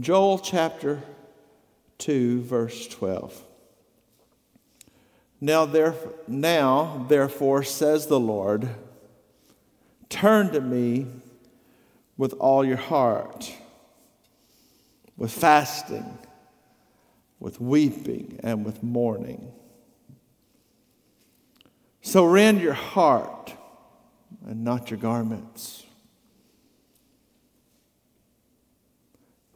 Joel chapter 2, verse 12. Now, there, now, therefore, says the Lord, turn to me with all your heart, with fasting, with weeping, and with mourning. So rend your heart and not your garments.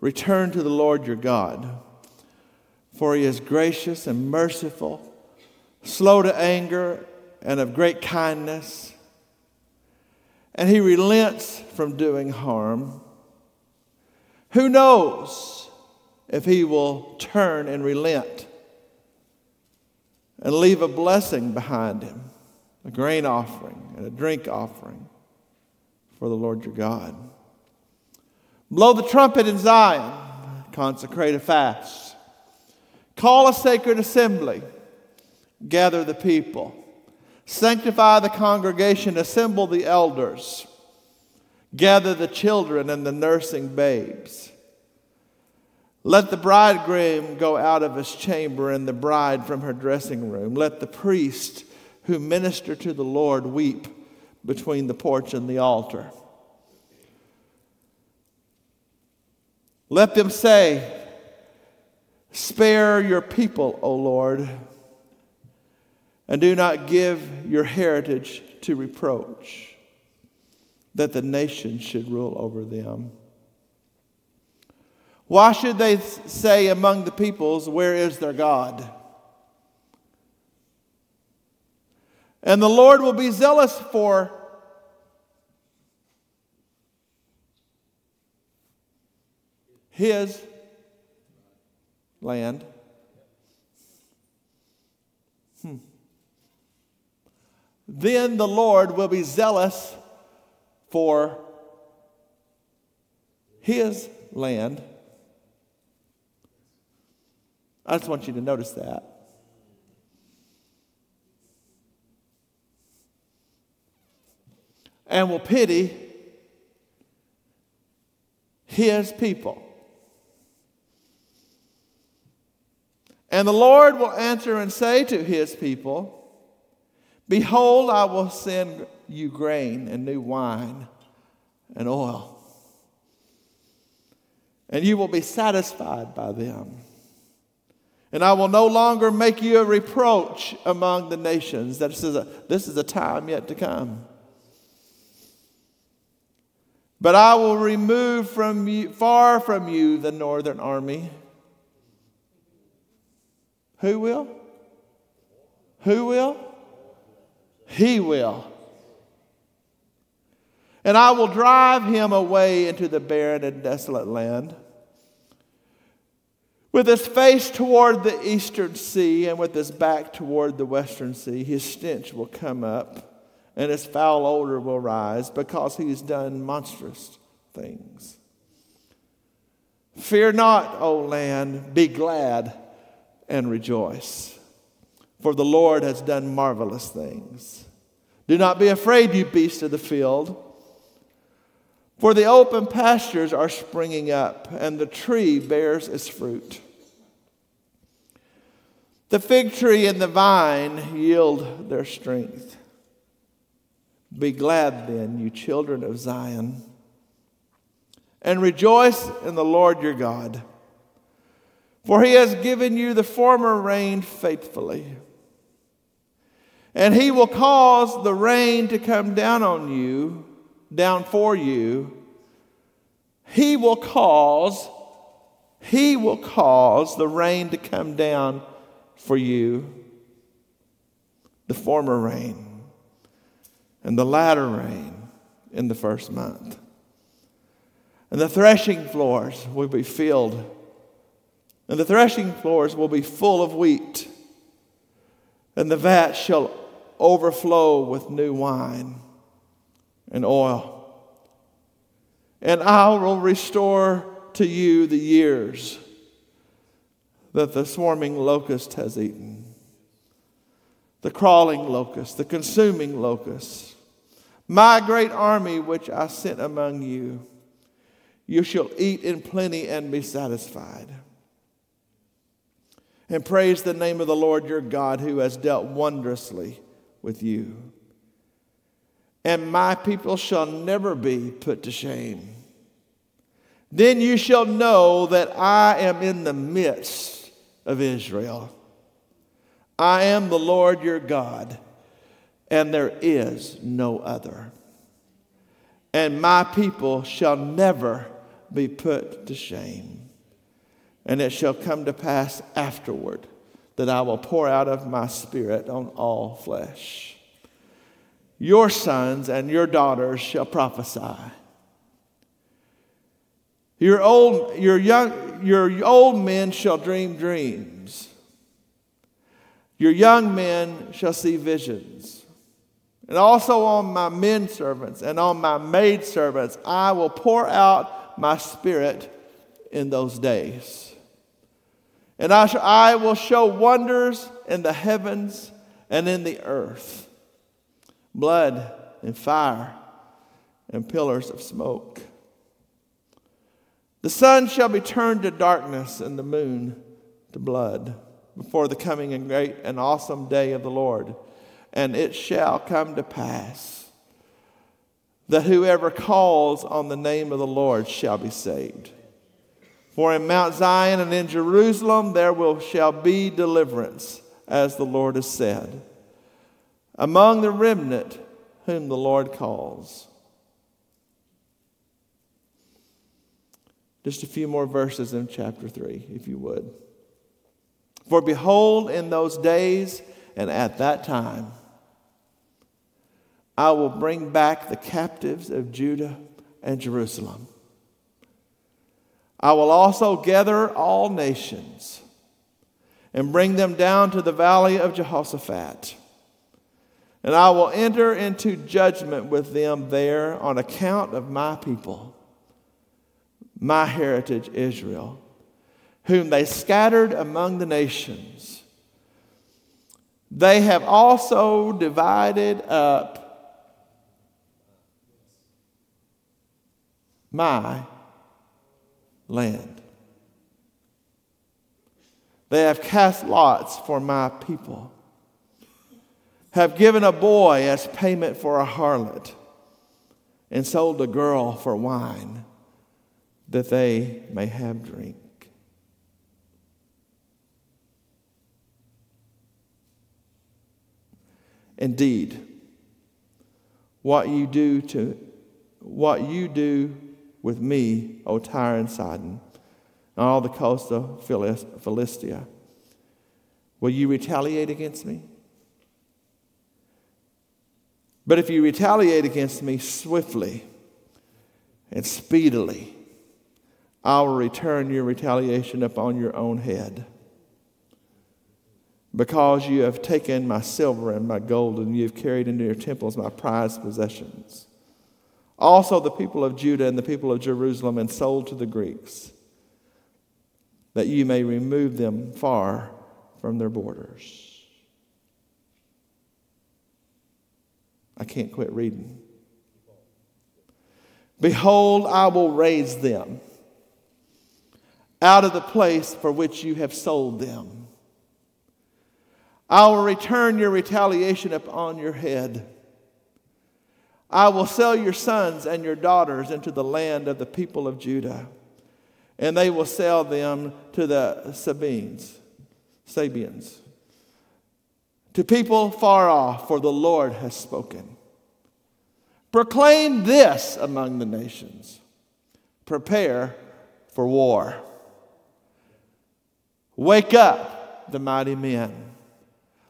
Return to the Lord your God, for he is gracious and merciful, slow to anger, and of great kindness. And he relents from doing harm. Who knows if he will turn and relent and leave a blessing behind him, a grain offering and a drink offering for the Lord your God? Blow the trumpet in Zion, consecrate a fast. Call a sacred assembly, gather the people. Sanctify the congregation, assemble the elders, gather the children and the nursing babes. Let the bridegroom go out of his chamber and the bride from her dressing room. Let the priest who minister to the Lord weep between the porch and the altar. Let them say, Spare your people, O Lord, and do not give your heritage to reproach, that the nations should rule over them. Why should they say among the peoples, Where is their God? And the Lord will be zealous for his land. Hmm. Then the Lord will be zealous for his land. I just want you to notice that. And will pity his people. And the Lord will answer and say to his people, Behold, I will send you grain and new wine and oil, and you will be satisfied by them. And I will no longer make you a reproach among the nations. This is a, this is a time yet to come. But I will remove from you, far from you the northern army who will? Who will? He will. And I will drive him away into the barren and desolate land. With his face toward the eastern sea and with his back toward the western sea, his stench will come up and his foul odor will rise because he has done monstrous things. Fear not, O land, be glad and rejoice. For the Lord has done marvelous things. Do not be afraid, you beasts of the field. For the open pastures are springing up, and the tree bears its fruit. The fig tree and the vine yield their strength. Be glad then, you children of Zion, and rejoice in the Lord your God. For he has given you the former rain faithfully. And he will cause the rain to come down on you, down for you. He will cause, he will cause the rain to come down for you, the former rain and the latter rain in the first month. And the threshing floors will be filled and the threshing floors will be full of wheat, and the vat shall overflow with new wine and oil. And I will restore to you the years that the swarming locust has eaten the crawling locust, the consuming locust, my great army which I sent among you. you shall eat in plenty and be satisfied. And praise the name of the Lord your God who has dealt wondrously with you. And my people shall never be put to shame. Then you shall know that I am in the midst of Israel. I am the Lord your God, and there is no other. And my people shall never be put to shame. And it shall come to pass afterward that I will pour out of my spirit on all flesh. Your sons and your daughters shall prophesy. Your old, your young, your old men shall dream dreams. Your young men shall see visions. And also on my men servants and on my maid servants, I will pour out my spirit in those days. And I, shall, I will show wonders in the heavens and in the earth blood and fire and pillars of smoke. The sun shall be turned to darkness and the moon to blood before the coming and great and awesome day of the Lord. And it shall come to pass that whoever calls on the name of the Lord shall be saved. For in Mount Zion and in Jerusalem there will, shall be deliverance, as the Lord has said, among the remnant whom the Lord calls. Just a few more verses in chapter 3, if you would. For behold, in those days and at that time, I will bring back the captives of Judah and Jerusalem. I will also gather all nations and bring them down to the valley of Jehoshaphat. And I will enter into judgment with them there on account of my people my heritage Israel, whom they scattered among the nations. They have also divided up my land. They have cast lots for my people, have given a boy as payment for a harlot, and sold a girl for wine that they may have drink. Indeed, what you do to what you do with me, O Tyre and Sidon, and all the coast of Philistia, will you retaliate against me? But if you retaliate against me swiftly and speedily, I will return your retaliation upon your own head. Because you have taken my silver and my gold, and you have carried into your temples my prized possessions. Also, the people of Judah and the people of Jerusalem, and sold to the Greeks, that you may remove them far from their borders. I can't quit reading. Behold, I will raise them out of the place for which you have sold them. I will return your retaliation upon your head. I will sell your sons and your daughters into the land of the people of Judah, and they will sell them to the Sabines, Sabeans, to people far off, for the Lord has spoken. Proclaim this among the nations prepare for war. Wake up, the mighty men.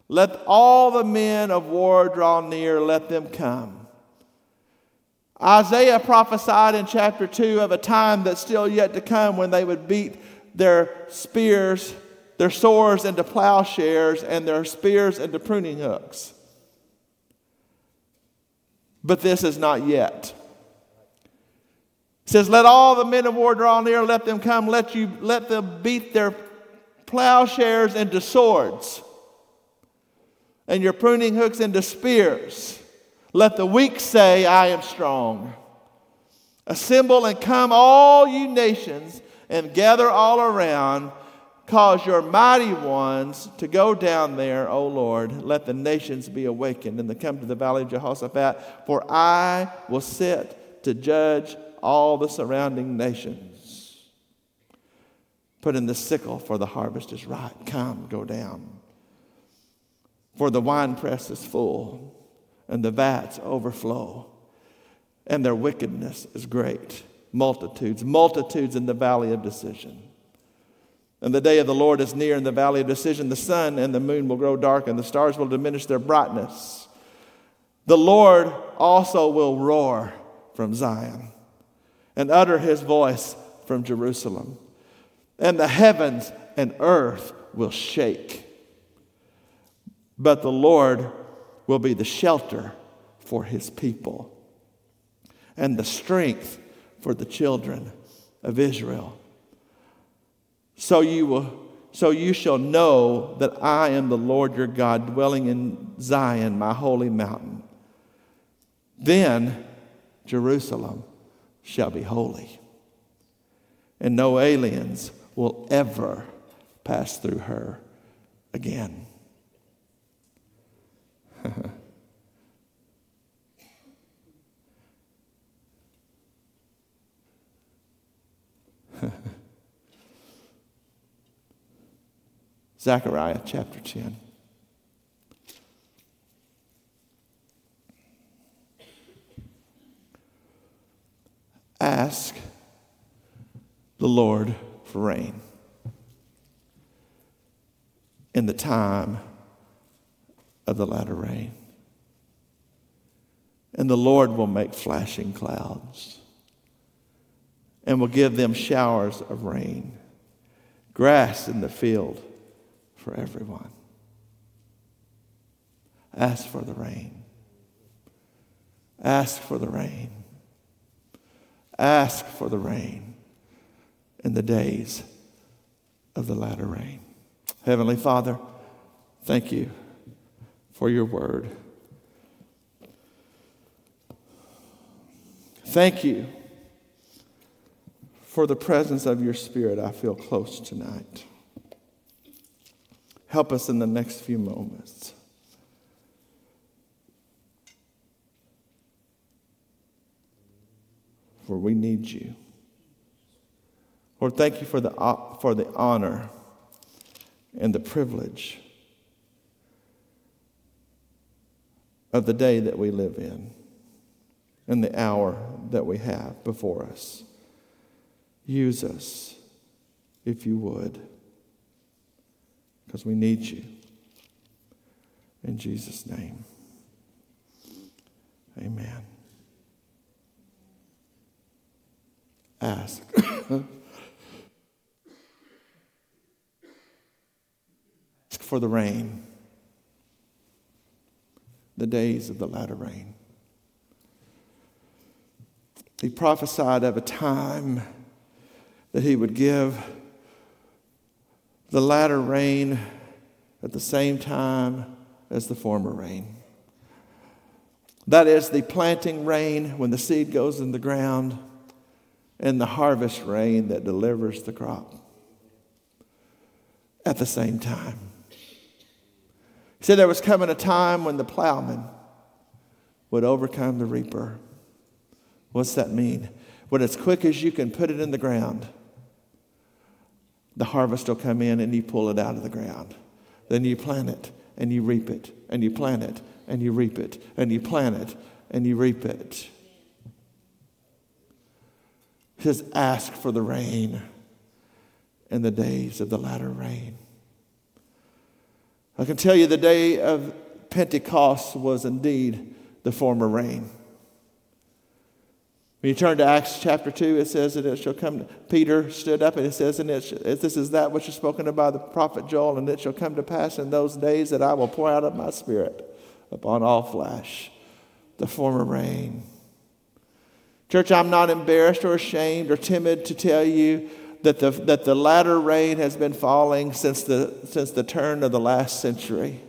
Let all the men of war draw near, let them come. Isaiah prophesied in chapter 2 of a time that's still yet to come when they would beat their spears, their swords into plowshares, and their spears into pruning hooks. But this is not yet. It says, Let all the men of war draw near, let them come, let you let them beat their plowshares into swords, and your pruning hooks into spears. Let the weak say, I am strong. Assemble and come, all you nations, and gather all around. Cause your mighty ones to go down there, O Lord. Let the nations be awakened and to come to the valley of Jehoshaphat, for I will sit to judge all the surrounding nations. Put in the sickle, for the harvest is ripe. Come, go down. For the winepress is full, and the vats overflow, and their wickedness is great. Multitudes, multitudes in the valley of decision. And the day of the Lord is near in the valley of decision. The sun and the moon will grow dark, and the stars will diminish their brightness. The Lord also will roar from Zion and utter his voice from Jerusalem. And the heavens and earth will shake but the Lord will be the shelter for his people and the strength for the children of Israel. So you will so you shall know that I am the Lord your God dwelling in Zion my holy mountain. Then Jerusalem shall be holy and no aliens will ever pass through her again. Zechariah chapter 10. Ask the Lord for rain in the time of the latter rain. And the Lord will make flashing clouds and will give them showers of rain, grass in the field for everyone. Ask for the rain. Ask for the rain. Ask for the rain in the days of the latter rain. Heavenly Father, thank you for your word. Thank you for the presence of your spirit. I feel close tonight. Help us in the next few moments. For we need you. Lord, thank you for the, for the honor and the privilege of the day that we live in and the hour that we have before us. Use us if you would, because we need you. In Jesus' name, amen. Ask. For the rain the days of the latter rain. He prophesied of a time that he would give the latter rain at the same time as the former rain. That is the planting rain when the seed goes in the ground, and the harvest rain that delivers the crop at the same time. He said there was coming a time when the plowman would overcome the reaper. What's that mean? When as quick as you can put it in the ground, the harvest will come in and you pull it out of the ground. Then you plant it and you reap it, and you plant it and you reap it, and you plant it and you reap it. He says, Ask for the rain in the days of the latter rain. I can tell you the day of Pentecost was indeed the former rain. When you turn to Acts chapter 2, it says that it shall come. Peter stood up and it says, and it, this is that which is spoken of by the prophet Joel, and it shall come to pass in those days that I will pour out of my spirit upon all flesh. The former rain. Church, I'm not embarrassed or ashamed or timid to tell you that the, that the latter rain has been falling since the, since the turn of the last century.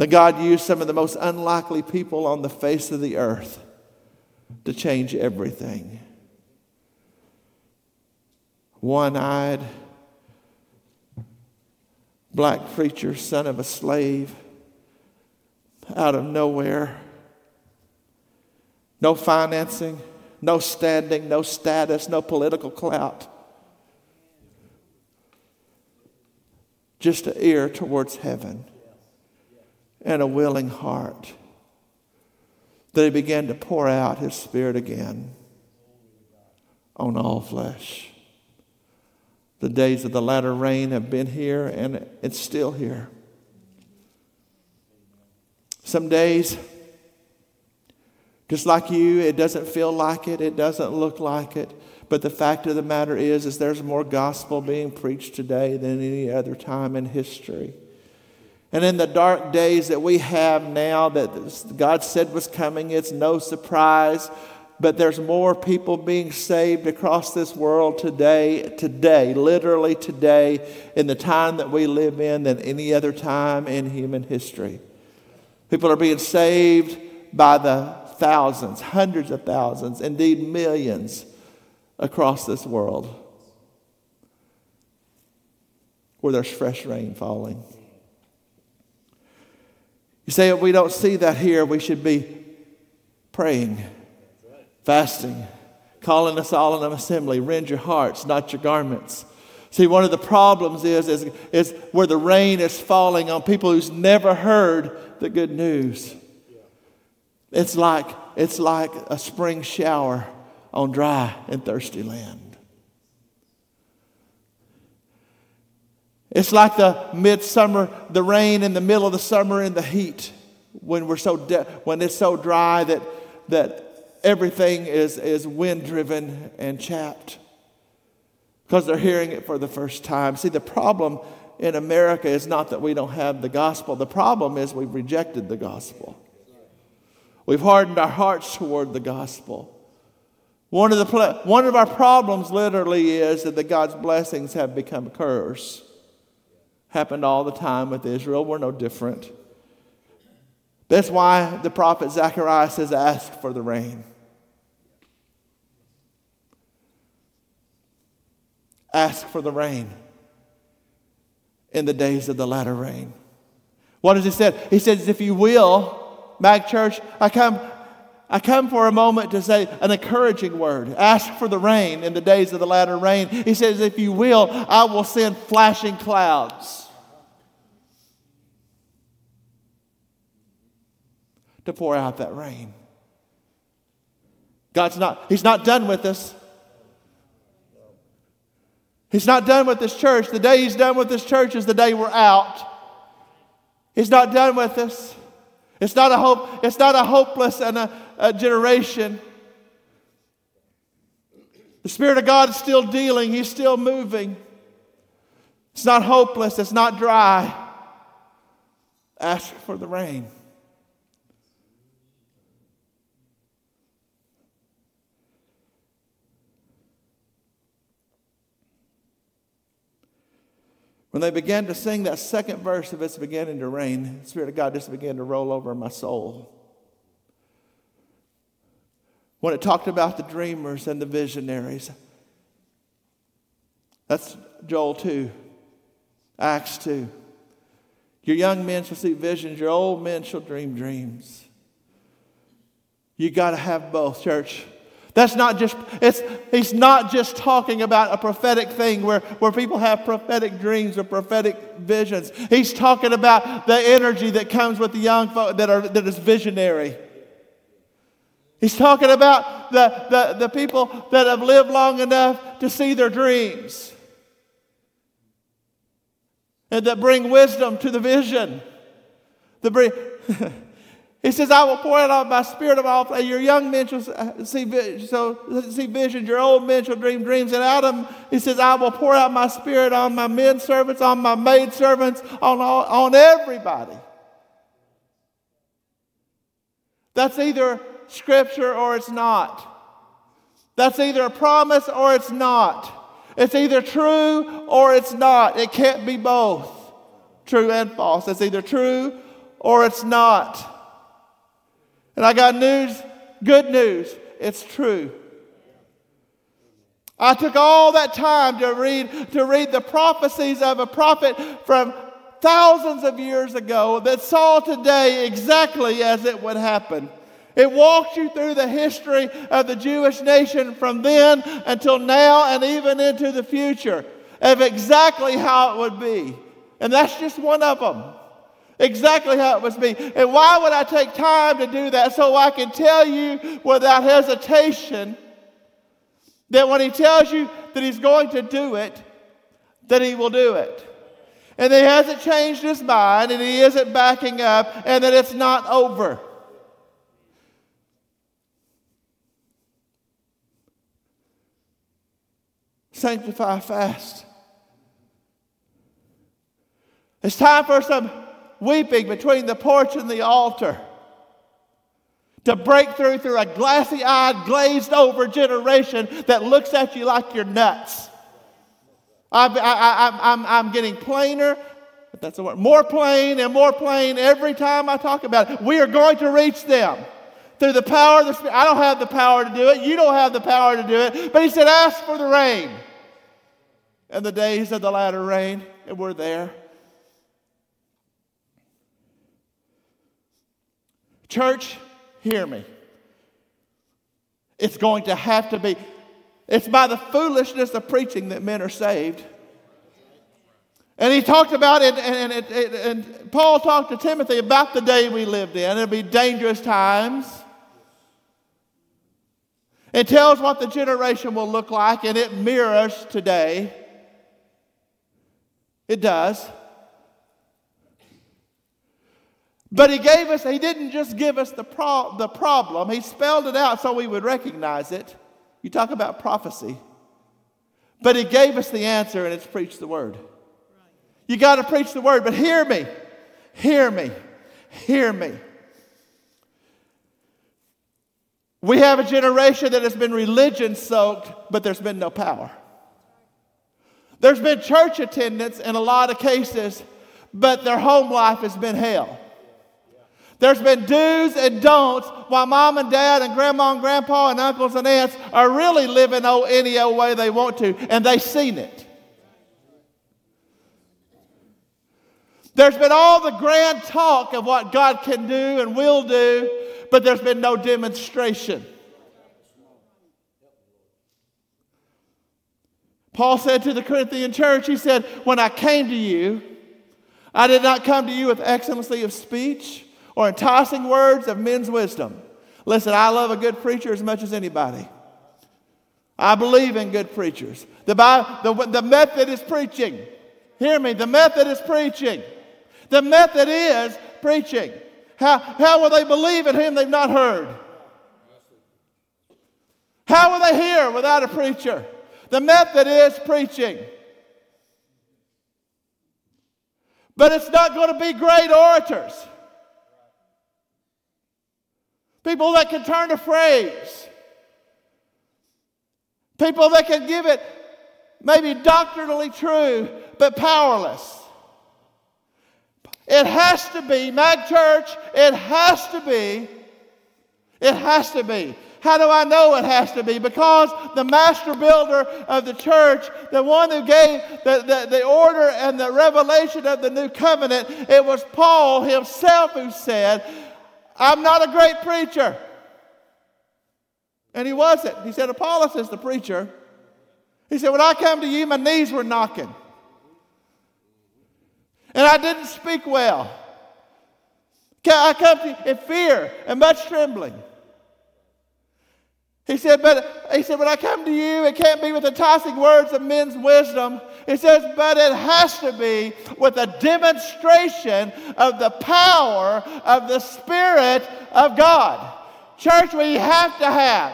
that God used some of the most unlikely people on the face of the earth to change everything. One eyed, black preacher, son of a slave, out of nowhere. No financing, no standing, no status, no political clout. Just an ear towards heaven and a willing heart. That he began to pour out his spirit again on all flesh. The days of the latter rain have been here and it's still here. Some days, just like you, it doesn't feel like it, it doesn't look like it. But the fact of the matter is, is there's more gospel being preached today than any other time in history. And in the dark days that we have now that God said was coming, it's no surprise. But there's more people being saved across this world today, today, literally today, in the time that we live in than any other time in human history. People are being saved by the thousands, hundreds of thousands, indeed millions across this world where there's fresh rain falling. You say, if we don't see that here, we should be praying, fasting, calling us all in an assembly. Rend your hearts, not your garments. See, one of the problems is, is, is where the rain is falling on people who's never heard the good news. It's like, it's like a spring shower on dry and thirsty land. It's like the midsummer, the rain in the middle of the summer in the heat when we're so de- when it's so dry that that everything is is wind driven and chapped because they're hearing it for the first time. See, the problem in America is not that we don't have the gospel. The problem is we've rejected the gospel. We've hardened our hearts toward the gospel. One of, the, one of our problems literally is that the God's blessings have become a curse. Happened all the time with Israel. We're no different. That's why the prophet Zechariah says, Ask for the rain. Ask for the rain in the days of the latter rain. What does he say? He says, If you will, Mag Church, I come, I come for a moment to say an encouraging word. Ask for the rain in the days of the latter rain. He says, If you will, I will send flashing clouds. to pour out that rain. God's not, He's not done with us. He's not done with this church. The day He's done with this church is the day we're out. He's not done with us. It's not a hope, it's not a hopeless and a, a generation. The Spirit of God is still dealing, He's still moving. It's not hopeless, it's not dry. Ask for the rain. When they began to sing that second verse of It's Beginning to Rain, the Spirit of God just began to roll over my soul. When it talked about the dreamers and the visionaries, that's Joel 2, Acts 2. Your young men shall see visions, your old men shall dream dreams. You got to have both, church. That's not just, it's, he's not just talking about a prophetic thing where, where people have prophetic dreams or prophetic visions. He's talking about the energy that comes with the young folk that, are, that is visionary. He's talking about the, the, the people that have lived long enough to see their dreams and that bring wisdom to the vision. The bring, He says, I will pour out my spirit of all flesh. Your young men shall uh, see, so see visions, your old men shall dream dreams. And Adam, he says, I will pour out my spirit on my men servants, on my maid servants, on, all, on everybody. That's either scripture or it's not. That's either a promise or it's not. It's either true or it's not. It can't be both true and false. It's either true or it's not. And I got news, good news. It's true. I took all that time to read, to read the prophecies of a prophet from thousands of years ago that saw today exactly as it would happen. It walks you through the history of the Jewish nation from then until now and even into the future of exactly how it would be. And that's just one of them. Exactly how it must be. And why would I take time to do that? So I can tell you without hesitation that when he tells you that he's going to do it, that he will do it. And he hasn't changed his mind and he isn't backing up and that it's not over. Sanctify fast. It's time for some weeping between the porch and the altar to break through through a glassy eyed, glazed over generation that looks at you like you're nuts. I, I, I'm, I'm getting plainer, that's the word, more plain and more plain every time I talk about it. We are going to reach them through the power of the Spirit. I don't have the power to do it. You don't have the power to do it. But He said, ask for the rain. And the days of the latter rain, and we're there. Church, hear me. It's going to have to be. It's by the foolishness of preaching that men are saved. And he talked about it, and, and, and, and Paul talked to Timothy about the day we lived in. It'll be dangerous times. It tells what the generation will look like, and it mirrors today. It does. But he gave us, he didn't just give us the, pro- the problem, he spelled it out so we would recognize it. You talk about prophecy. But he gave us the answer, and it's preach the word. You got to preach the word, but hear me, hear me, hear me. We have a generation that has been religion soaked, but there's been no power. There's been church attendance in a lot of cases, but their home life has been hell. There's been do's and don'ts while mom and dad and grandma and grandpa and uncles and aunts are really living old any old way they want to, and they've seen it. There's been all the grand talk of what God can do and will do, but there's been no demonstration. Paul said to the Corinthian church, he said, When I came to you, I did not come to you with excellency of speech or enticing words of men's wisdom. Listen, I love a good preacher as much as anybody. I believe in good preachers. The, the, the method is preaching. Hear me, the method is preaching. The method is preaching. How, how will they believe in him they've not heard? How will they hear without a preacher? The method is preaching. But it's not going to be great orators. People that can turn a phrase. People that can give it maybe doctrinally true, but powerless. It has to be, Mag Church, it has to be. It has to be. How do I know it has to be? Because the master builder of the church, the one who gave the, the, the, order and the revelation of the new covenant, it was Paul himself who said, I'm not a great preacher. And he wasn't. He said, Apollos is the preacher. He said, When I come to you, my knees were knocking. And I didn't speak well. I come to you in fear and much trembling. He said, but he said, when I come to you, it can't be with enticing words of men's wisdom. He says, but it has to be with a demonstration of the power of the Spirit of God. Church, we have to have.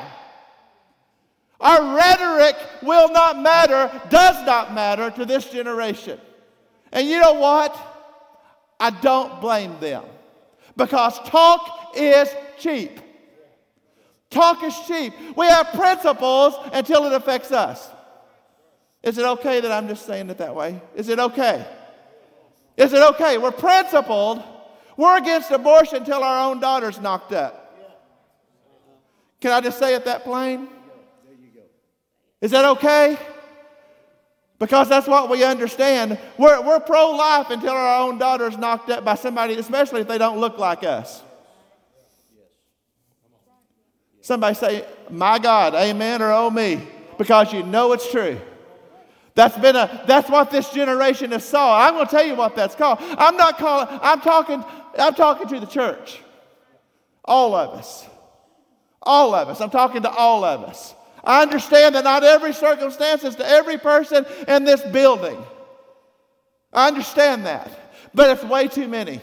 Our rhetoric will not matter, does not matter to this generation. And you know what? I don't blame them because talk is cheap. Talk is cheap. We have principles until it affects us. Is it okay that I'm just saying it that way? Is it okay? Is it okay? We're principled. We're against abortion until our own daughter's knocked up. Can I just say it that plain? Is that okay? Because that's what we understand. We're, we're pro life until our own daughter's knocked up by somebody, especially if they don't look like us. Somebody say, My God, amen, or oh me, because you know it's true. That's been a that's what this generation has saw. I'm going to tell you what that's called. I'm not calling, I'm talking, I'm talking to the church. All of us. All of us. I'm talking to all of us. I understand that not every circumstance is to every person in this building. I understand that. But it's way too many.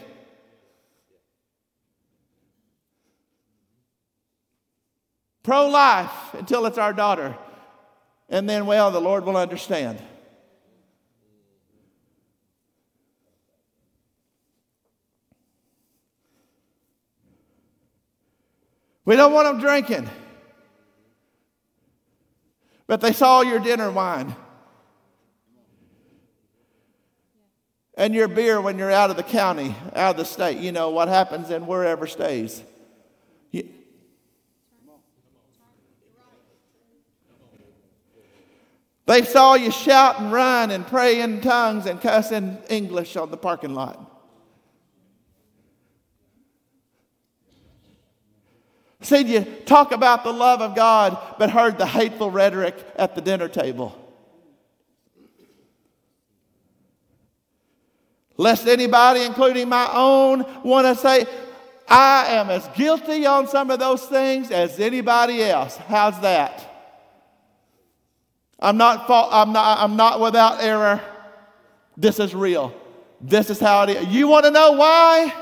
Pro life until it's our daughter. And then, well, the Lord will understand. We don't want them drinking. But they saw your dinner wine and your beer when you're out of the county, out of the state. You know what happens in wherever stays. They saw you shout and run and pray in tongues and cuss in English on the parking lot. Seen you talk about the love of God, but heard the hateful rhetoric at the dinner table. Lest anybody, including my own, want to say, I am as guilty on some of those things as anybody else. How's that? I'm not, fault, I'm not, I'm not without error. This is real. This is how it is. You want to know why?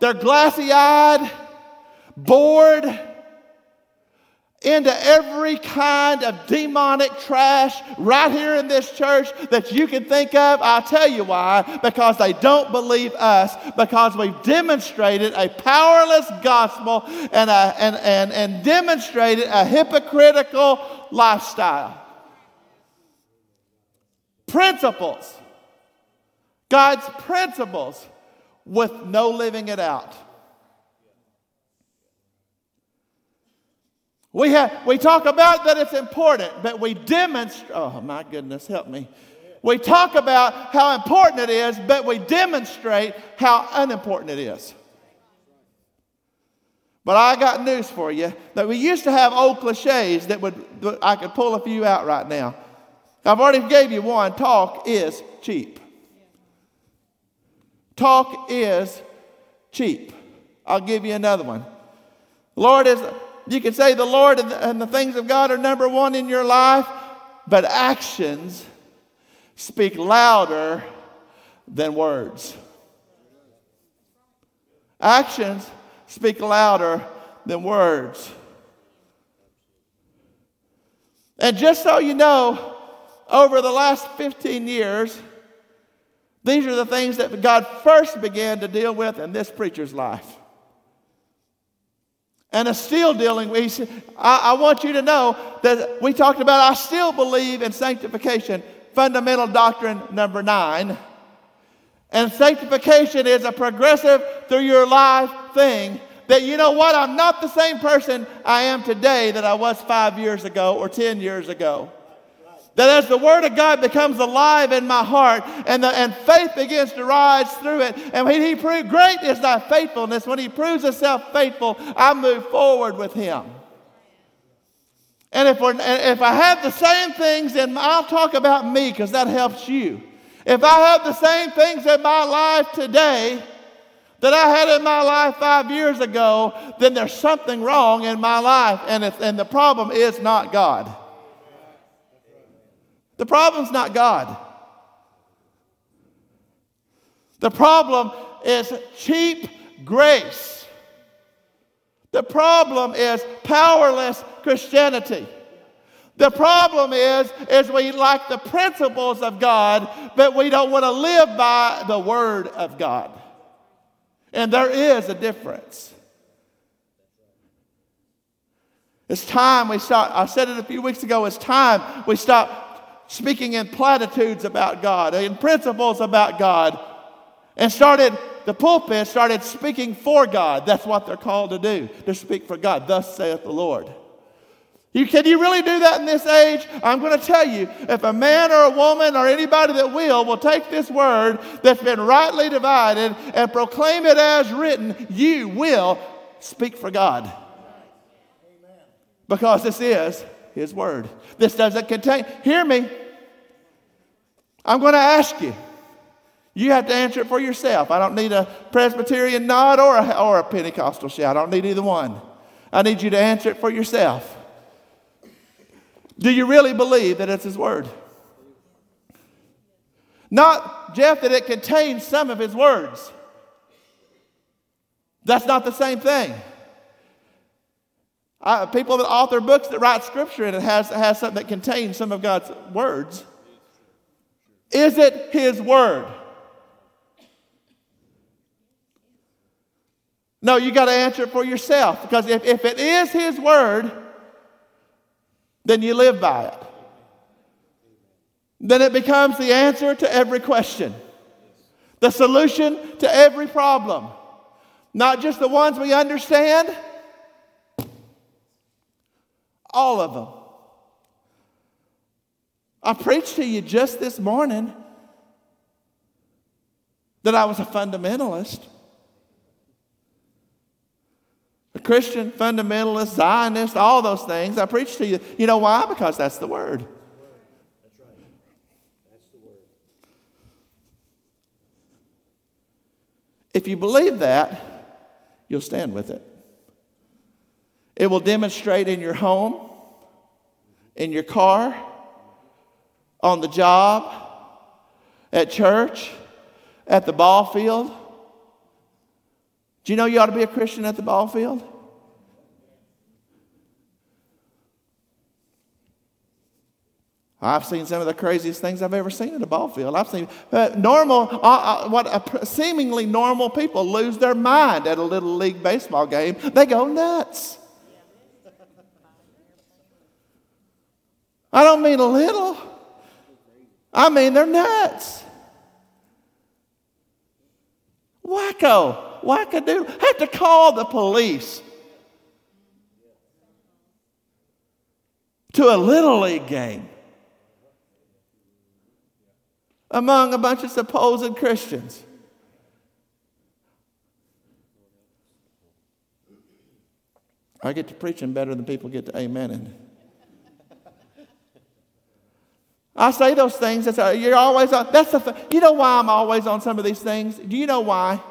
They're glassy eyed bored into every kind of demonic trash right here in this church that you can think of. I'll tell you why. Because they don't believe us, because we've demonstrated a powerless gospel and, a, and, and, and demonstrated a hypocritical lifestyle. Principles. God's principles with no living it out. We, have, we talk about that it's important, but we demonstrate, oh my goodness, help me. We talk about how important it is, but we demonstrate how unimportant it is. But I got news for you that we used to have old cliches that would, I could pull a few out right now. I've already gave you one. Talk is cheap. Talk is cheap. I'll give you another one. Lord is you can say the Lord and the, and the things of God are number one in your life, but actions speak louder than words. Actions speak louder than words. And just so you know, over the last 15 years, these are the things that God first began to deal with in this preacher's life and is still dealing with. I, I want you to know that we talked about, I still believe in sanctification, fundamental doctrine number nine. And sanctification is a progressive through your life thing that you know what? I'm not the same person I am today that I was five years ago or 10 years ago. That as the Word of God becomes alive in my heart and, the, and faith begins to rise through it, and when He proves, great is thy faithfulness, when He proves Himself faithful, I move forward with Him. And if, we're, if I have the same things, then I'll talk about me because that helps you. If I have the same things in my life today that I had in my life five years ago, then there's something wrong in my life, and, and the problem is not God. The problem's not God. The problem is cheap grace. The problem is powerless Christianity. The problem is, is we like the principles of God, but we don't want to live by the word of God. And there is a difference. It's time we start. I said it a few weeks ago. It's time we stop speaking in platitudes about God, in principles about God, and started, the pulpit started speaking for God. That's what they're called to do, to speak for God. Thus saith the Lord. You, can you really do that in this age? I'm going to tell you if a man or a woman or anybody that will will take this word that's been rightly divided and proclaim it as written, you will speak for God. Amen. Because this is His word. This doesn't contain, hear me. I'm going to ask you. You have to answer it for yourself. I don't need a Presbyterian nod or a, or a Pentecostal shout. I don't need either one. I need you to answer it for yourself. Do you really believe that it's His Word? Not, Jeff, that it contains some of His words. That's not the same thing. I, people that author books that write scripture and it has, has something that contains some of God's words. Is it His Word? No, you got to answer it for yourself because if, if it is His Word, then you live by it. Then it becomes the answer to every question, the solution to every problem. Not just the ones we understand, all of them. I preached to you just this morning that I was a fundamentalist. A Christian, fundamentalist, Zionist, all those things. I preached to you. You know why? Because that's the word. That's right. That's the word. If you believe that, you'll stand with it. It will demonstrate in your home, in your car, on the job, at church, at the ball field. Do you know you ought to be a Christian at the ball field? I've seen some of the craziest things I've ever seen at a ball field. I've seen uh, normal, uh, uh, what uh, seemingly normal people lose their mind at a little league baseball game. They go nuts. I don't mean a little. I mean they're nuts. Wacko wackadoodle. Have to call the police to a little league game among a bunch of supposed Christians. I get to preaching better than people get to amening. I say those things. That's, uh, you're always on. That's the. you know why I'm always on some of these things. Do you know why?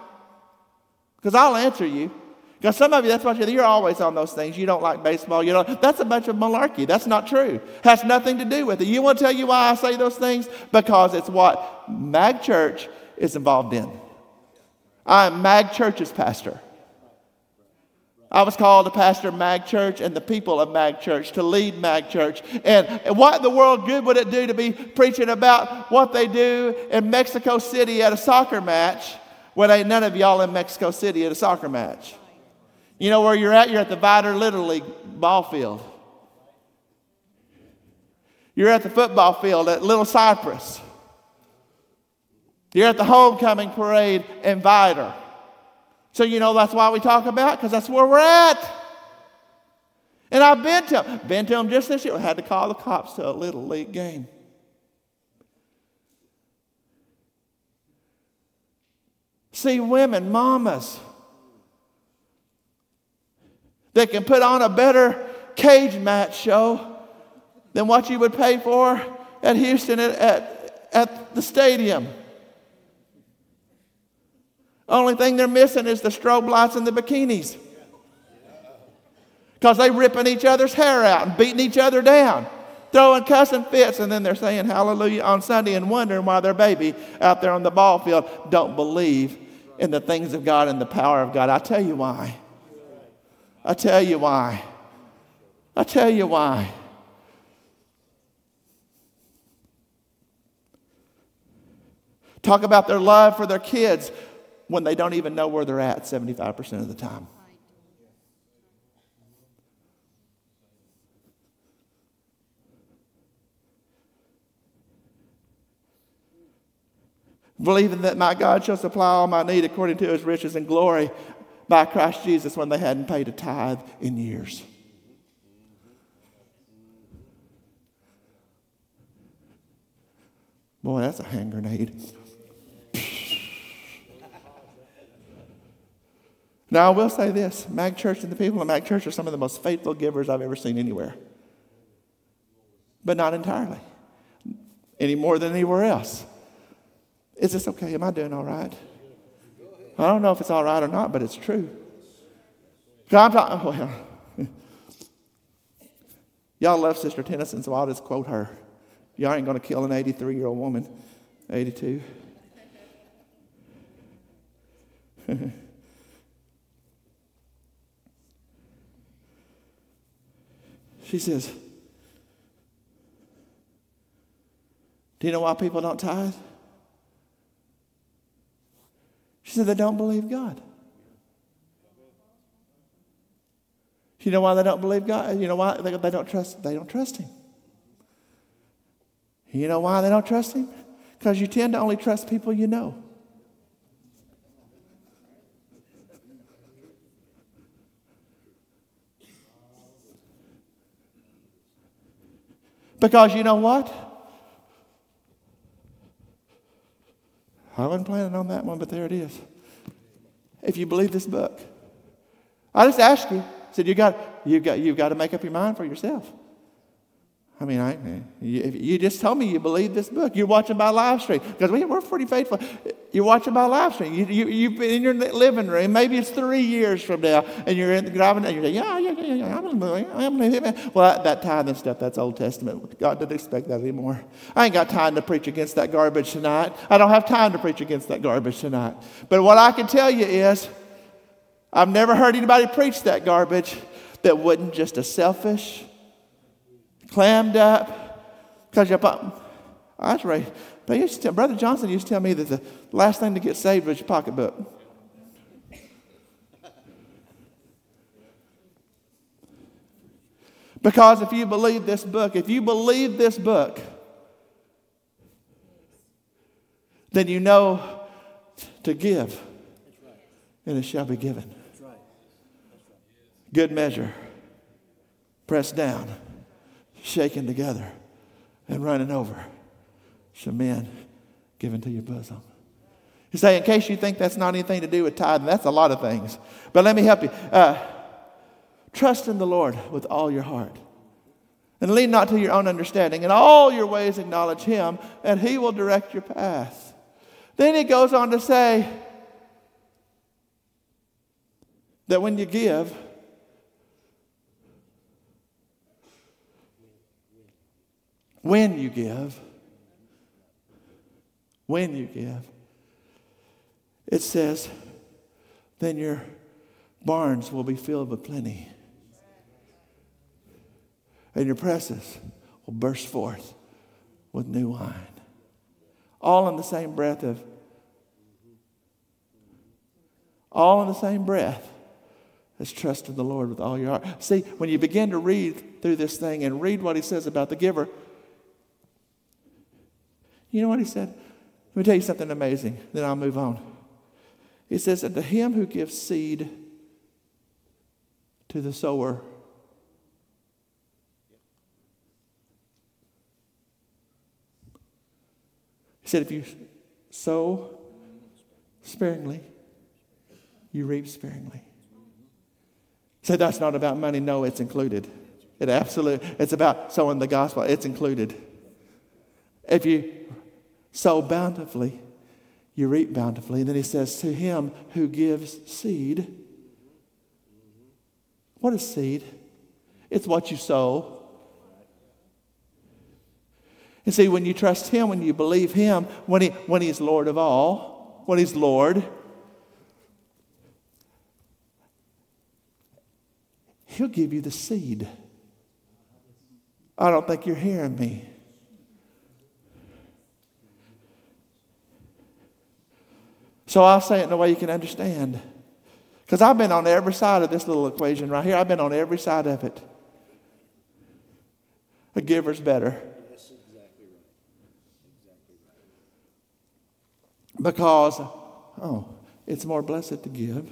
Because I'll answer you. Because some of you, that's what you, you're always on those things. You don't like baseball. You know that's a bunch of malarkey. That's not true. Has nothing to do with it. You want to tell you why I say those things? Because it's what Mag Church is involved in. I'm Mag Church's pastor. I was called to pastor Mag Church and the people of Mag Church to lead Mag Church. And what in the world good would it do to be preaching about what they do in Mexico City at a soccer match when ain't none of y'all in Mexico City at a soccer match. You know where you're at? You're at the Vidor Little League ball field. You're at the football field at Little Cypress. You're at the homecoming parade in Vidor. So you know that's why we talk about because that's where we're at. And I've been to been to them just this year. Had to call the cops to a little league game. See women, mamas, that can put on a better cage match show than what you would pay for at Houston at, at, at the stadium. Only thing they're missing is the strobe lights and the bikinis. Because they're ripping each other's hair out and beating each other down, throwing cussing fits, and then they're saying hallelujah on Sunday and wondering why their baby out there on the ball field don't believe in the things of God and the power of God. I tell you why. I tell you why. I tell you why. Talk about their love for their kids when they don't even know where they're at 75% of the time. believing that my God shall supply all my need according to his riches and glory by Christ Jesus when they hadn't paid a tithe in years. Boy, that's a hand grenade. Now, I will say this Mag Church and the people of Mag Church are some of the most faithful givers I've ever seen anywhere. But not entirely, any more than anywhere else. Is this okay? Am I doing all right? I don't know if it's all right or not, but it's true. I'm talking, oh, well, y'all love Sister Tennyson, so I'll just quote her. Y'all ain't going to kill an 83 year old woman, 82. she says, Do you know why people don't tithe? She said, They don't believe God. You know why they don't believe God? You know why they, they don't trust? They don't trust Him. You know why they don't trust Him? Because you tend to only trust people you know. Because you know what? I wasn't planning on that one, but there it is. If you believe this book, I just ask you, I said, you got, you got, you've got to make up your mind for yourself. I mean, I, you, you just tell me you believe this book. You're watching my live stream because we, we're pretty faithful. You're watching by live stream. You, you, you've been in your living room. Maybe it's three years from now, and you're in, the driving and you're saying, "Yeah, yeah, yeah, yeah, I'm believe, I'm believe Well, that, that tithing stuff, that's Old Testament. God didn't expect that anymore. I ain't got time to preach against that garbage tonight. I don't have time to preach against that garbage tonight. But what I can tell you is, I've never heard anybody preach that garbage that wasn't just a selfish clammed up, because your I was raised. But used to tell, Brother Johnson used to tell me that the last thing to get saved was your pocketbook. Because if you believe this book, if you believe this book, then you know to give, and it shall be given. Good measure, pressed down shaken together and running over. Some men given to your bosom. You say, in case you think that's not anything to do with tithing, that's a lot of things. But let me help you. Uh, trust in the Lord with all your heart. And lean not to your own understanding. In all your ways acknowledge Him, and He will direct your path. Then he goes on to say that when you give, When you give, when you give, it says, then your barns will be filled with plenty. And your presses will burst forth with new wine. All in the same breath of, all in the same breath as trust in the Lord with all your heart. See, when you begin to read through this thing and read what he says about the giver, you know what he said? Let me tell you something amazing, then I'll move on. He says that to him who gives seed to the sower, he said, if you sow sparingly, you reap sparingly. Say that's not about money. No, it's included. It absolutely, it's about sowing the gospel. It's included. If you sow bountifully, you reap bountifully. And then he says, To him who gives seed. What is seed? It's what you sow. And see, when you trust him, when you believe him, when, he, when he's Lord of all, when he's Lord, he'll give you the seed. I don't think you're hearing me. So I'll say it in a way you can understand. Because I've been on every side of this little equation right here. I've been on every side of it. A giver's better. Because, oh, it's more blessed to give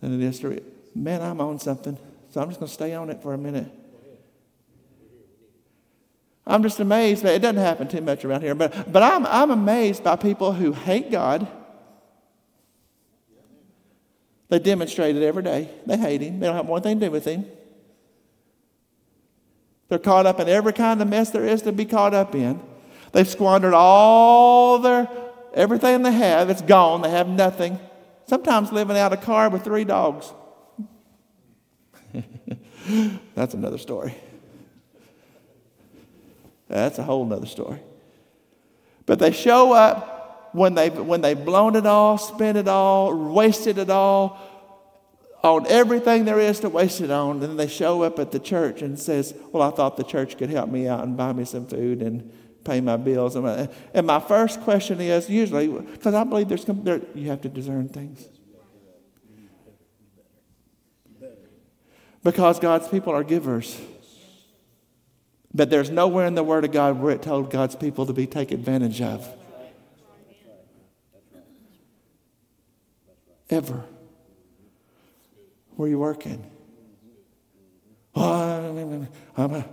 than it is to. Man, I'm on something, so I'm just going to stay on it for a minute. I'm just amazed. It doesn't happen too much around here, but, but I'm, I'm amazed by people who hate God. They demonstrate it every day. They hate Him, they don't have one thing to do with Him. They're caught up in every kind of mess there is to be caught up in. They've squandered all their everything they have. It's gone. They have nothing. Sometimes living out a car with three dogs. That's another story. That's a whole nother story. But they show up when they've, when they've blown it all, spent it all, wasted it all, on everything there is to waste it on. Then they show up at the church and says, well, I thought the church could help me out and buy me some food and pay my bills. And my first question is usually, because I believe there's, there, you have to discern things. Because God's people are givers. But there's nowhere in the Word of God where it told God's people to be taken advantage of. Ever. Where are you working? Oh, I'm,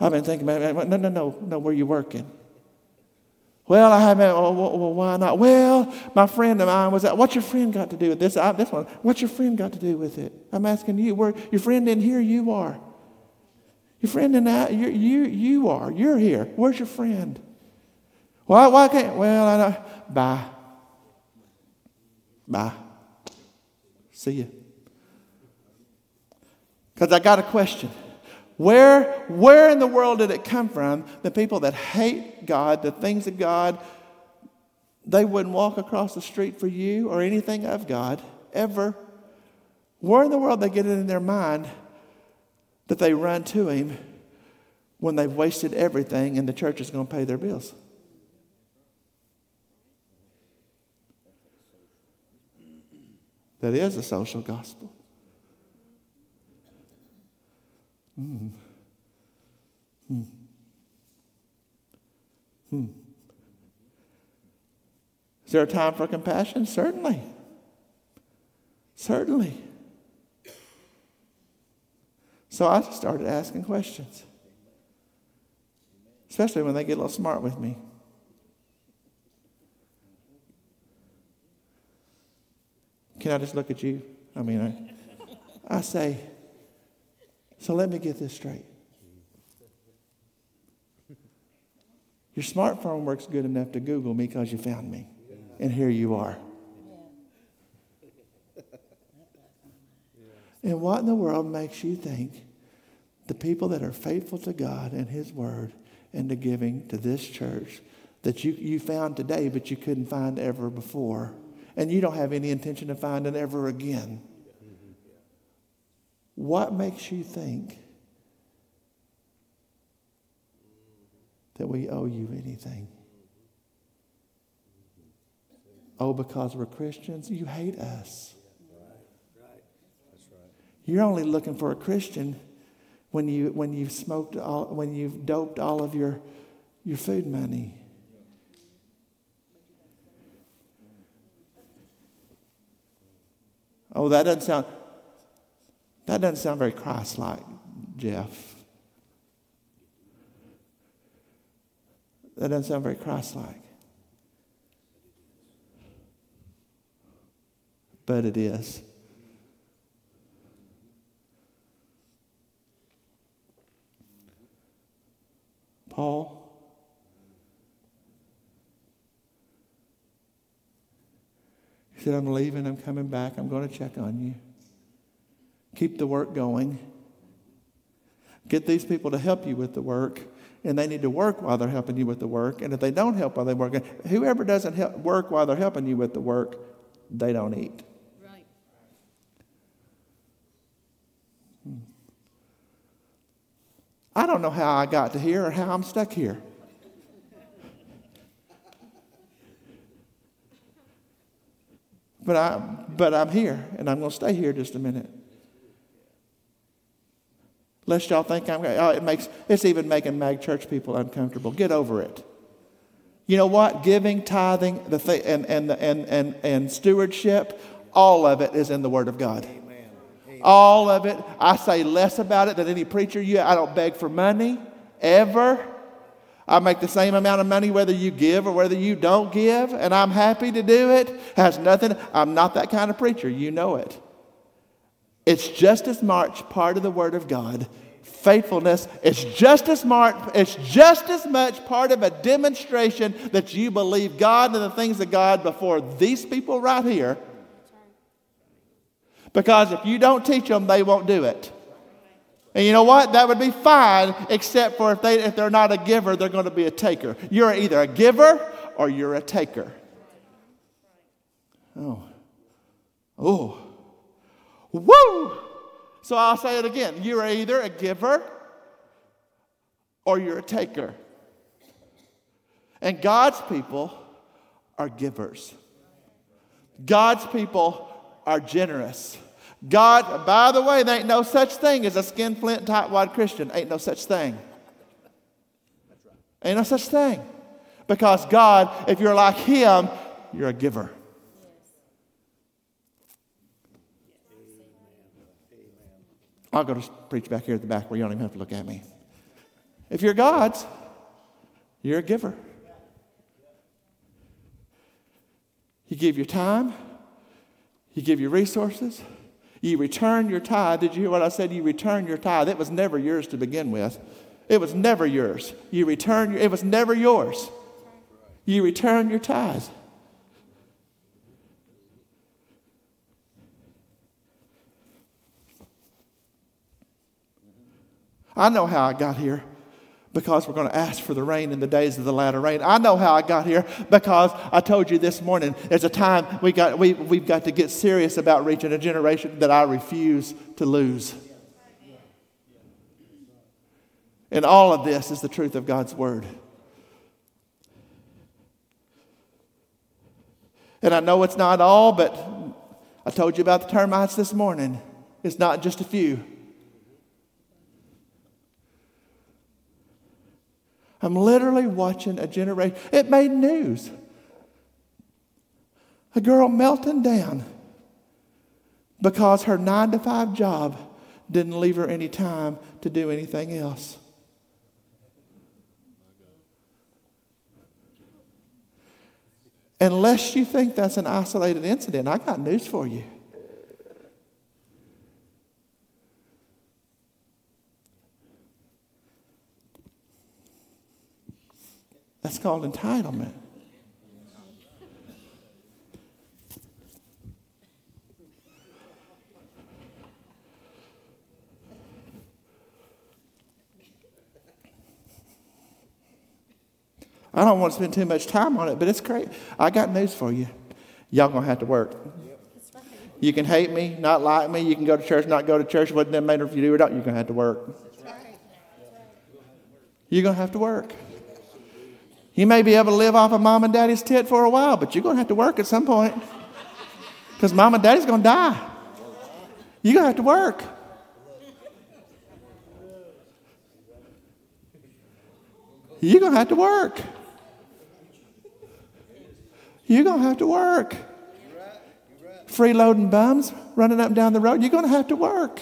I've been thinking about it. No, no, no, no. Where you working? Well, I haven't. Well, why not? Well, my friend of mine was. At, what's your friend got to do with this? I, this one. What's your friend got to do with it? I'm asking you. Where your friend in here? You are. Your friend and I, you, you, you are. You're here. Where's your friend? Why, why can't, well, I. Bye. Bye. See you. Because I got a question. Where, where in the world did it come from? The people that hate God, the things of God, they wouldn't walk across the street for you or anything of God ever. Where in the world they get it in their mind that they run to him when they've wasted everything and the church is going to pay their bills. That is a social gospel. Mm. Hmm. Hmm. Is there a time for compassion? Certainly. Certainly. So I started asking questions, especially when they get a little smart with me. Can I just look at you? I mean, I, I say, so let me get this straight. Your smartphone works good enough to Google me because you found me. And here you are. And what in the world makes you think the people that are faithful to God and His Word and to giving to this church that you, you found today but you couldn't find ever before, and you don't have any intention of finding ever again? What makes you think that we owe you anything? Oh, because we're Christians? You hate us. You're only looking for a Christian when, you, when you've smoked, all, when you've doped all of your, your food money. Oh, that doesn't sound, that doesn't sound very Christ-like, Jeff. That doesn't sound very Christ-like. But it is. Paul? He said, I'm leaving, I'm coming back, I'm going to check on you. Keep the work going. Get these people to help you with the work, and they need to work while they're helping you with the work. And if they don't help while they're working, whoever doesn't help work while they're helping you with the work, they don't eat. Right. Hmm. I don't know how I got to here or how I'm stuck here. But, I, but I'm here, and I'm going to stay here just a minute. Lest y'all think I'm, oh, it makes, it's even making mag church people uncomfortable. Get over it. You know what? Giving, tithing, the th- and, and, and, and, and stewardship, all of it is in the Word of God. All of it. I say less about it than any preacher. You, I don't beg for money ever. I make the same amount of money whether you give or whether you don't give, and I'm happy to do it. Has nothing. I'm not that kind of preacher. You know it. It's just as much part of the Word of God. Faithfulness is just as much, it's just as much part of a demonstration that you believe God and the things of God before these people right here. Because if you don't teach them, they won't do it. And you know what? That would be fine, except for if, they, if they're not a giver, they're going to be a taker. You're either a giver or you're a taker. Oh. Oh. Woo! So I'll say it again. You're either a giver or you're a taker. And God's people are givers. God's people are generous. God, by the way, there ain't no such thing as a skin flint, tightwad Christian. Ain't no such thing. Ain't no such thing. Because God, if you're like Him, you're a giver. I'll go to preach back here at the back where you don't even have to look at me. If you're God's, you're a giver. You give your time, you give your resources, you return your tithe. Did you hear what I said? You return your tithe. It was never yours to begin with. It was never yours. You return your, it was never yours. You return your tithe. I know how I got here because we're going to ask for the rain in the days of the latter rain. I know how I got here because I told you this morning there's a time we got, we, we've got to get serious about reaching a generation that I refuse to lose. And all of this is the truth of God's word. And I know it's not all, but I told you about the termites this morning. It's not just a few. I'm literally watching a generation. It made news. A girl melting down because her nine to five job didn't leave her any time to do anything else. Unless you think that's an isolated incident, I got news for you. That's called entitlement. I don't want to spend too much time on it, but it's great. I got news for you. Y'all gonna have to work. You can hate me, not like me. You can go to church, not go to church. What doesn't matter if you do or not. You're gonna have to work. You're gonna have to work. You may be able to live off of mom and daddy's tit for a while, but you're going to have to work at some point because mom and daddy's going to die. You're going to have to work. You're going to have to work. You're going to have to work. Freeloading bums running up and down the road, you're going to have to work.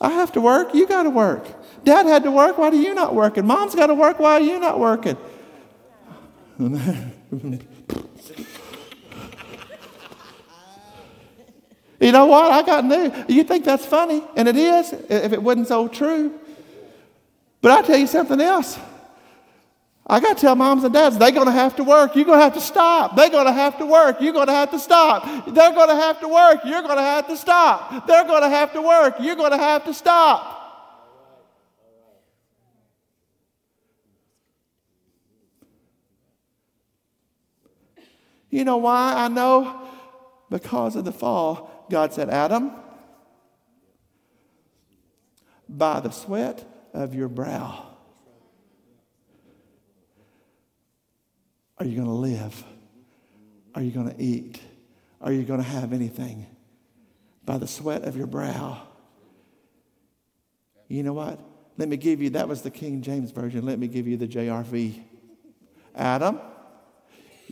I have to work. You got to work. Dad had to work. Why are you not working? Mom's got to work. Why are you not working? You know what? I got new. You think that's funny, and it is if it wasn't so true. But I tell you something else. I got to tell moms and dads, they're going to have to work. You're going to have to stop. They're going to have to work. You're going to have to stop. They're going to have to work. You're going to have to stop. They're going to have to work. You're going to have to stop. You know why I know? Because of the fall. God said, Adam, by the sweat of your brow, are you going to live? Are you going to eat? Are you going to have anything? By the sweat of your brow. You know what? Let me give you, that was the King James Version. Let me give you the JRV. Adam,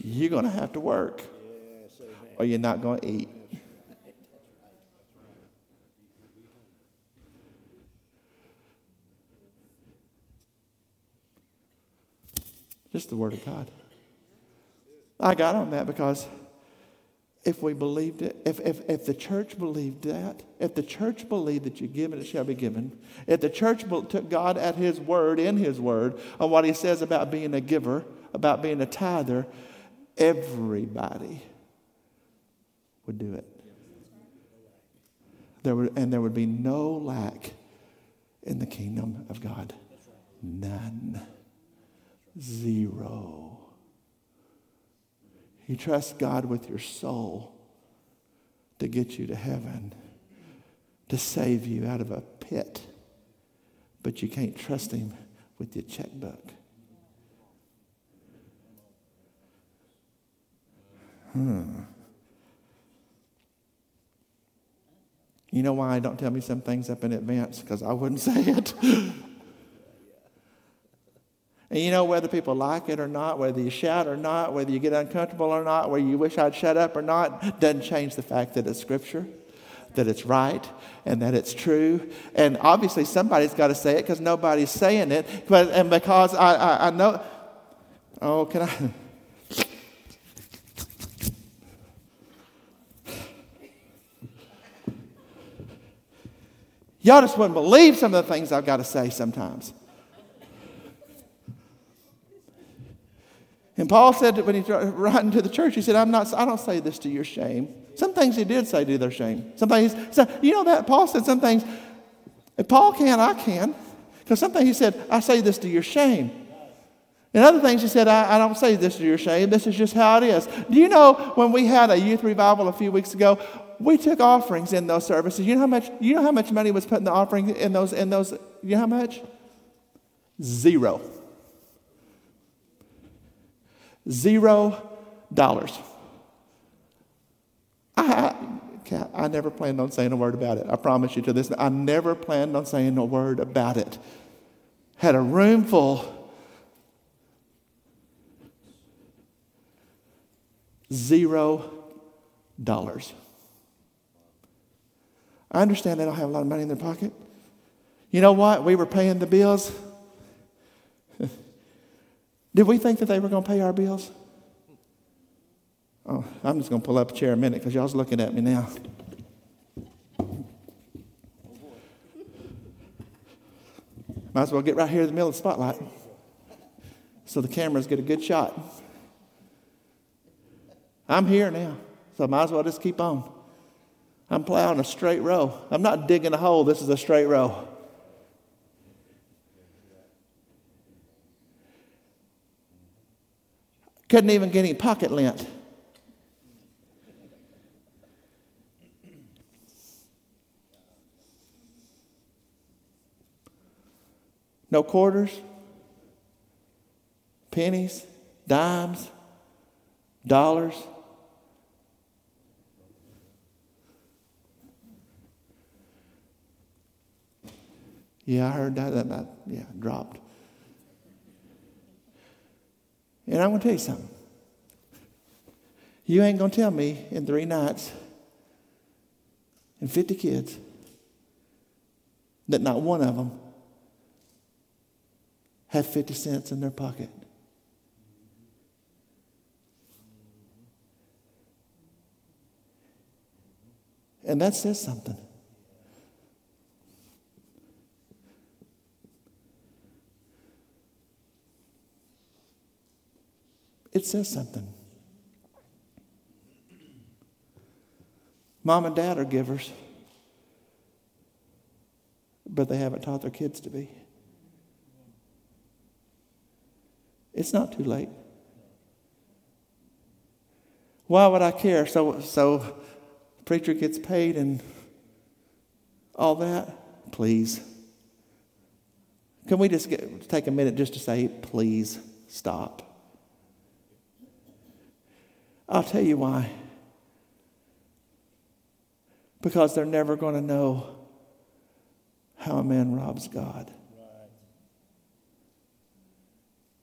you're going to have to work or you're not going to eat. Just the Word of God. I got on that because if we believed it, if, if, if the church believed that, if the church believed that you give and it shall be given, if the church took God at His word, in His word, on what He says about being a giver, about being a tither, everybody would do it. There would, and there would be no lack in the kingdom of God. None. Zero. You trust God with your soul to get you to heaven, to save you out of a pit, but you can't trust Him with your checkbook. Hmm. You know why I don't tell me some things up in advance? Because I wouldn't say it. And you know, whether people like it or not, whether you shout or not, whether you get uncomfortable or not, whether you wish I'd shut up or not, doesn't change the fact that it's Scripture, that it's right, and that it's true. And obviously, somebody's got to say it because nobody's saying it. But, and because I, I, I know, oh, can I? Y'all just wouldn't believe some of the things I've got to say sometimes. And Paul said that when he's writing to the church, he said, I'm not, I don't say this to your shame. Some things he did say to their shame. Some things, so, you know that? Paul said some things, if Paul can, I can. Because some things he said, I say this to your shame. And other things he said, I, I, don't say this to your shame. This is just how it is. Do you know when we had a youth revival a few weeks ago, we took offerings in those services. You know how much, you know how much money was put in the offering in those, in those, you know how much? Zero. Zero dollars. I, I, I never planned on saying a word about it. I promise you to this. I never planned on saying a word about it. Had a room full. Zero dollars. I understand they don't have a lot of money in their pocket. You know what? We were paying the bills. Did we think that they were going to pay our bills? Oh, I'm just going to pull up a chair a minute because y'all's looking at me now. Might as well get right here in the middle of the spotlight so the cameras get a good shot. I'm here now, so I might as well just keep on. I'm plowing a straight row. I'm not digging a hole, this is a straight row. Couldn't even get any pocket lint. No quarters, pennies, dimes, dollars. Yeah, I heard that. That, yeah, dropped. And I'm going to tell you something. You ain't going to tell me in three nights and 50 kids that not one of them have 50 cents in their pocket. And that says something. It says something. Mom and dad are givers, but they haven't taught their kids to be. It's not too late. Why would I care? So, so preacher gets paid and all that? Please. Can we just get, take a minute just to say, please stop? I'll tell you why. Because they're never going to know how a man robs God.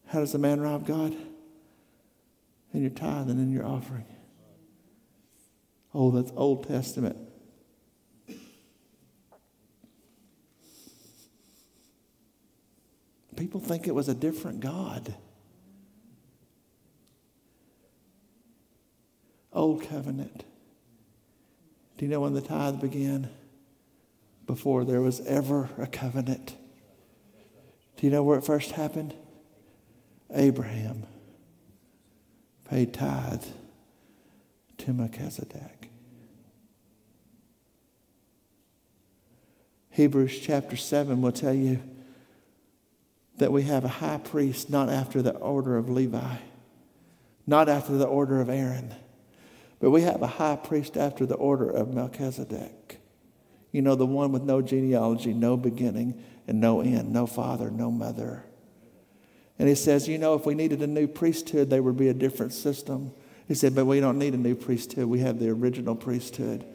How does a man rob God? In your tithe and in your offering. Oh, that's Old Testament. People think it was a different God. Old covenant. Do you know when the tithe began? Before there was ever a covenant. Do you know where it first happened? Abraham paid tithe to Melchizedek. Hebrews chapter 7 will tell you that we have a high priest not after the order of Levi, not after the order of Aaron, but we have a high priest after the order of Melchizedek. You know, the one with no genealogy, no beginning, and no end, no father, no mother. And he says, you know, if we needed a new priesthood, there would be a different system. He said, but we don't need a new priesthood. We have the original priesthood.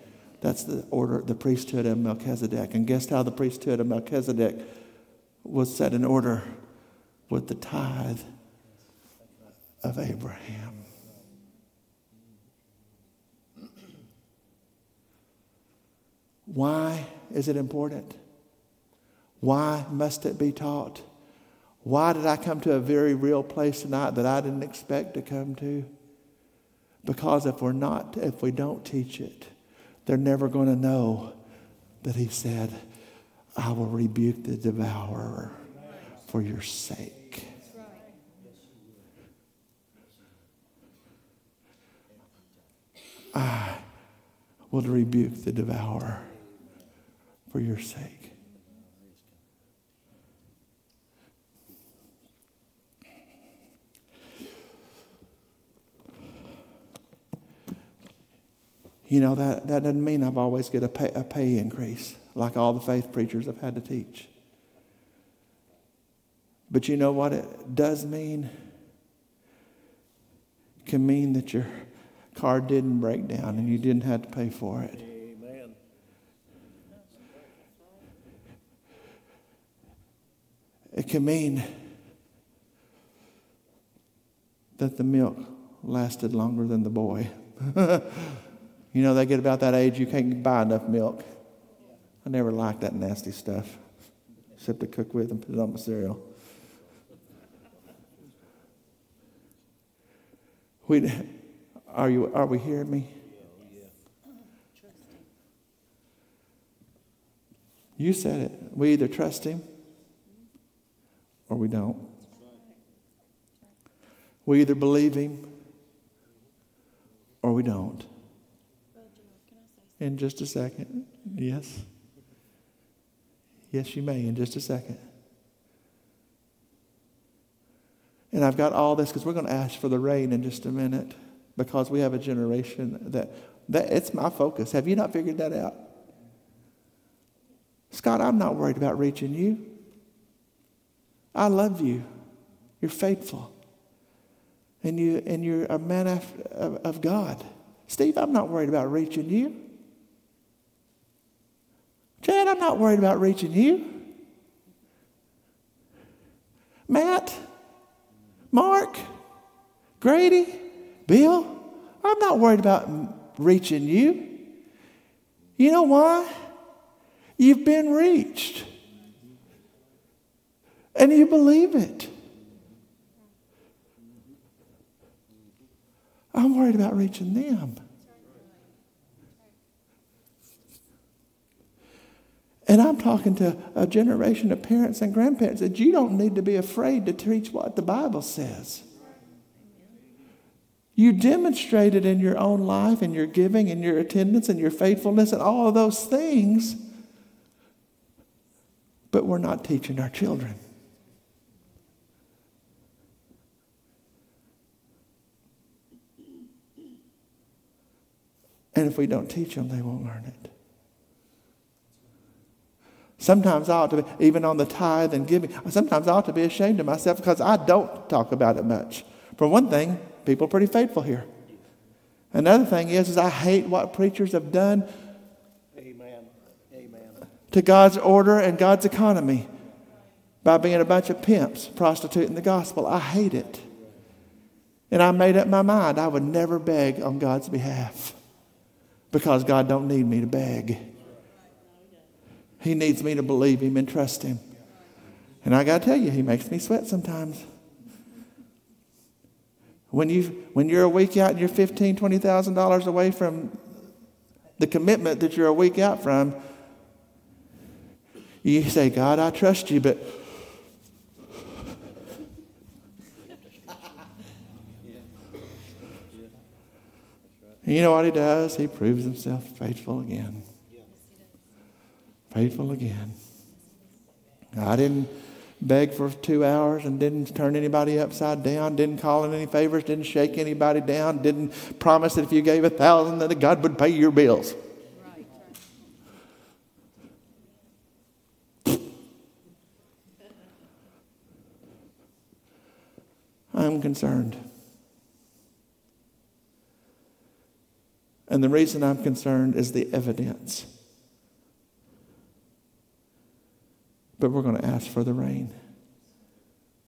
That's the order, the priesthood of Melchizedek. And guess how the priesthood of Melchizedek was set in order with the tithe of Abraham. Why is it important? Why must it be taught? Why did I come to a very real place tonight that I didn't expect to come to? Because if we're not, if we don't teach it, they're never going to know that he said, I will rebuke the devourer for your sake. I will rebuke the devourer for your sake. You know, that, that doesn't mean I've always get a pay, a pay increase like all the faith preachers have had to teach. But you know what it does mean? It can mean that your car didn't break down and you didn't have to pay for it. It can mean that the milk lasted longer than the boy. You know, they get about that age, you can't buy enough milk. I never liked that nasty stuff, except to cook with and put it on my cereal. We, are, you, are we hearing me? You said it. We either trust him or we don't. We either believe him or we don't in just a second. Yes. Yes, you may in just a second. And I've got all this because we're going to ask for the rain in just a minute because we have a generation that, that it's my focus. Have you not figured that out? Scott, I'm not worried about reaching you. I love you. You're faithful. And, you, and you're a man of, of God. Steve, I'm not worried about reaching you. Chad, I'm not worried about reaching you. Matt, Mark, Grady, Bill, I'm not worried about reaching you. You know why? You've been reached. And you believe it. I'm worried about reaching them. And I'm talking to a generation of parents and grandparents that you don't need to be afraid to teach what the Bible says. You demonstrate it in your own life, in your giving, in your attendance, and your faithfulness, and all of those things. But we're not teaching our children. And if we don't teach them, they won't learn it. Sometimes I ought to be, even on the tithe and giving, sometimes I ought to be ashamed of myself because I don't talk about it much. For one thing, people are pretty faithful here. Another thing is, is I hate what preachers have done Amen. Amen. to God's order and God's economy by being a bunch of pimps prostituting the gospel. I hate it. And I made up my mind I would never beg on God's behalf because God don't need me to beg. He needs me to believe him and trust him. And I got to tell you, he makes me sweat sometimes. When, you, when you're a week out and you're $15,000, $20,000 away from the commitment that you're a week out from, you say, God, I trust you, but you know what he does? He proves himself faithful again. Faithful again. I didn't beg for two hours and didn't turn anybody upside down, didn't call in any favors, didn't shake anybody down, didn't promise that if you gave a thousand that God would pay your bills. I'm concerned. And the reason I'm concerned is the evidence. But we're going to ask for the rain.